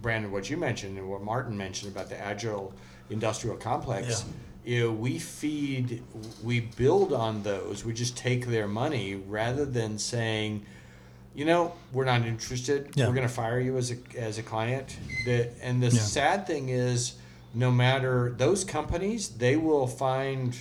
Brandon, what you mentioned and what Martin mentioned about the agile industrial complex. You know, we feed, we build on those. We just take their money rather than saying, you know, we're not interested. Yeah. We're going to fire you as a as a client. The, and the Yeah. sad thing is, no matter those companies, they will find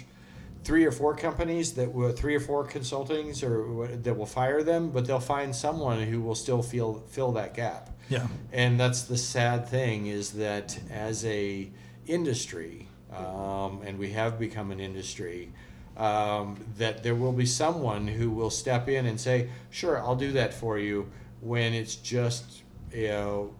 three or four companies that will three or four consultings or that will fire them, but they'll find someone who will still feel fill that gap. Yeah. And that's the sad thing is that as a industry, um, and we have become an industry, um, that there will be someone who will step in and say, "Sure, I'll do that for you," when it's just you know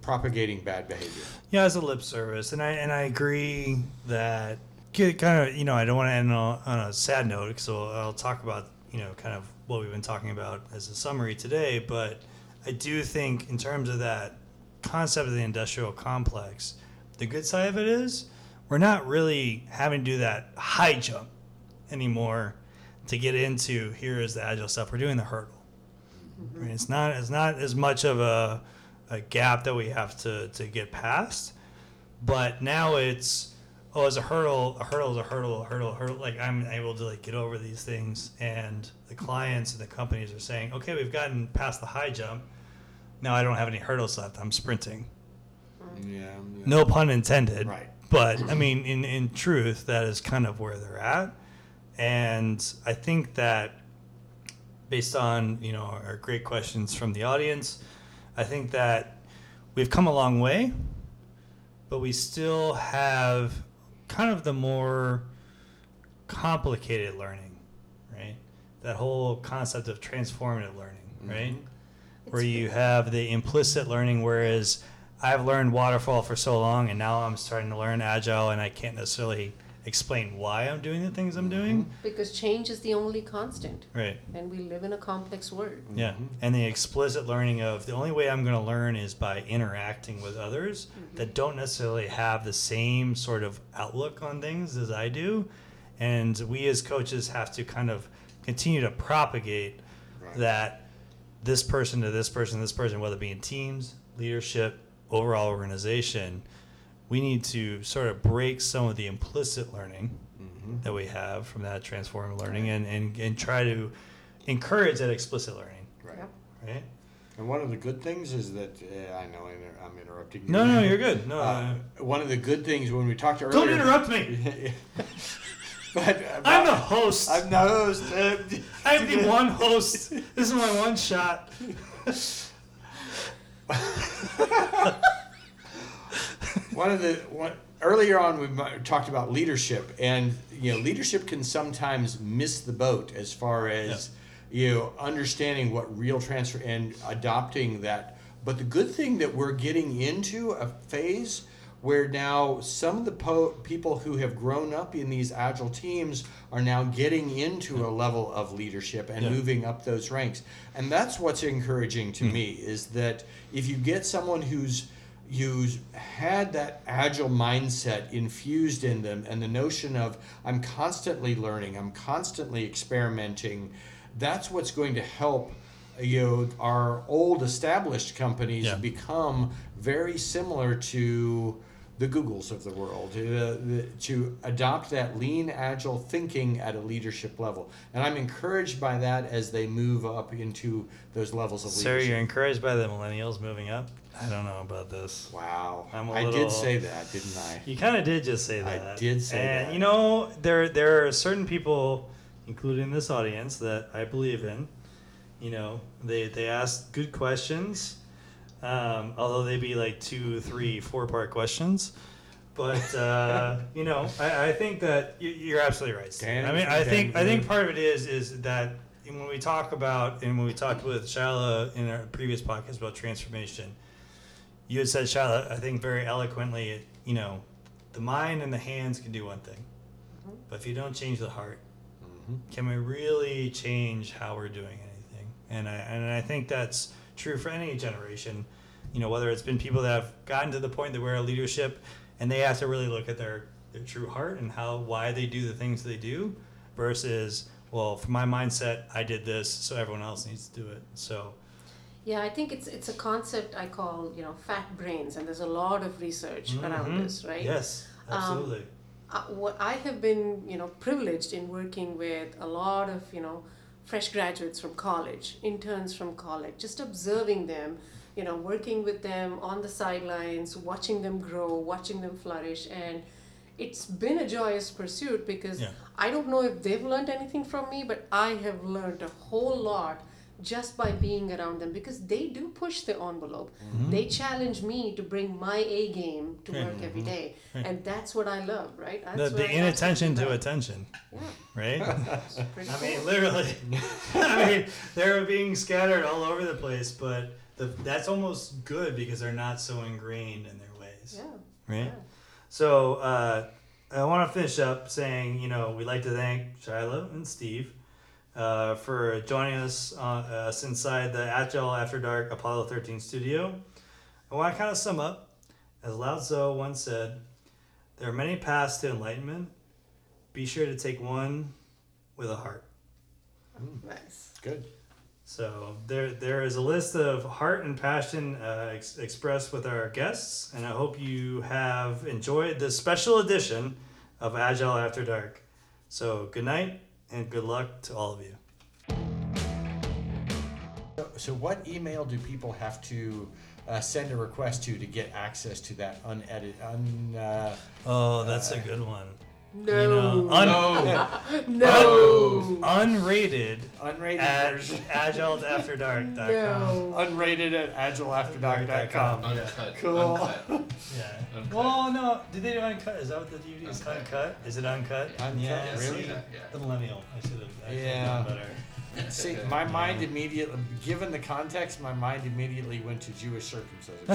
propagating bad behavior. Yeah, as a lip service, and I and I agree that kind of you know I don't want to end on, on a sad note, so I'll talk about you know kind of what we've been talking about as a summary today. But I do think in terms of that concept of the industrial complex, the good side of it is we're not really having to do that high jump anymore to get into here is the agile stuff. We're doing the hurdle. Mm-hmm. I mean, it's not it's not as much of a, a gap that we have to, to get past, but now it's oh, as a hurdle, a hurdle is a hurdle, a hurdle, a hurdle. Like I'm able to like get over these things, and the clients and the companies are saying, okay, we've gotten past the high jump. Now I don't have any hurdles left. I'm sprinting. Yeah. No pun intended. Right. But I mean, in, in truth, that is kind of where they're at. And I think that based on you know our great questions from the audience, I think that we've come a long way, but we still have kind of the more complicated learning, right? That whole concept of transformative learning, mm-hmm. right? Where you have the implicit learning, whereas I've learned waterfall for so long, and now I'm starting to learn agile, and I can't necessarily explain why I'm doing the things I'm mm-hmm. doing, Because change is the only constant, right? and we live in a complex world. Yeah, mm-hmm. and the explicit learning of the only way I'm going to learn is by interacting with others mm-hmm. that don't necessarily have the same sort of outlook on things as I do, and we as coaches have to kind of continue to propagate Right. that this person to this person, this person, whether it be in teams, leadership, overall organization, we need to sort of break some of the implicit learning that we have from that transformative learning and, and, and try to encourage that explicit learning, Right. Yep. right? And one of the good things is that uh, I know inter- I'm interrupting you. No, no, you're good. No, Uh, one of the good things when we talked earlier. don't interrupt me. but uh, I'm the host. I'm the host. Uh, I'm the one host. This is my one shot. One of the one, earlier on we talked about leadership and you know leadership can sometimes miss the boat as far as you know understanding what real transfer and adopting that. But the good thing that we're getting into a phase where now some of the po- people who have grown up in these agile teams are now getting into a level of leadership and Yeah. moving up those ranks. And that's what's encouraging to hmm. me is that if you get someone who's who's had that agile mindset infused in them and the notion of I'm constantly learning, I'm constantly experimenting, that's what's going to help you know our old established companies Yeah. become very similar to the Googles of the world, uh, the, to adopt that lean, agile thinking at a leadership level. And I'm encouraged by that as they move up into those levels of leadership. So you're encouraged by the millennials moving up? I don't know about this. Wow. I'm a I little- did say that, didn't I? You kind of did just say that. I did say and, that. you know, there there are certain people, including this audience, that I believe in. You know, they they ask good questions, um, although they be like two, three, four part questions. But uh, you know, I, I think that you- you're absolutely right. Steve. I mean, I think I think part of it is is that when we talk about and when we talked with Shala in our previous podcast about transformation, you had said, Charlotte, I think very eloquently, you know, the mind and the hands can do one thing, but if you don't change the heart, can we really change how we're doing anything? And I and I think that's true for any generation. You know, whether it's been people that have gotten to the point that we're a leadership, and they have to really look at their their true heart and how why they do the things they do, versus well, from my mindset, I did this, so everyone else needs to do it. So. Yeah, I think it's it's a concept I call you know fat brains, and there's a lot of research around Mhm. this, right? Yes, Um, absolutely. uh, what I have been, you know, privileged in working with a lot of, you know, fresh graduates from college, interns from college, just observing them, you know, working with them on the sidelines, watching them grow, watching them flourish, and it's been a joyous pursuit because Yeah. I don't know if they've learned anything from me, but I have learned a whole lot just by being around them because they do push the envelope. Mm-hmm. They challenge me to bring my A game to Right. work every day, Right. and that's what I love, right? That's the, the inattention to what I love. attention, Yeah, right? it's pretty I mean, literally. I mean, they're being scattered all over the place, but the, that's almost good because they're not so ingrained in their ways, Yeah. right? yeah. So uh, I want to finish up saying, you know, we'd like to thank Shiloh and Steve uh, for joining us uh, us inside the Agile After Dark Apollo 13 studio. I want to kind of sum up. As Lao Tzu once said, there are many paths to enlightenment. Be sure to take one with a heart. Nice. Good. So there, there is a list of heart and passion uh, ex- expressed with our guests, and I hope you have enjoyed this special edition of Agile After Dark. So good night and good luck to all of you. So, what email do people have to uh, send a request to to get access to that unedited, un, uh, Oh, that's a good one. No. You know, un- No. no. unrated Unrated at version. agileafterdark.com. No. Unrated at agileafterdark.com. Uncut. Cool. Uncut. Yeah. Uncut. Well, no. Did they do uncut? Is that what the DVD is? Uncut. Uncut? Is it uncut? Uncut, Yeah. really? Yeah. The millennial. I should have. actually Yeah. better. See, my mind immediately, given the context, my mind immediately went to Jewish circumcision.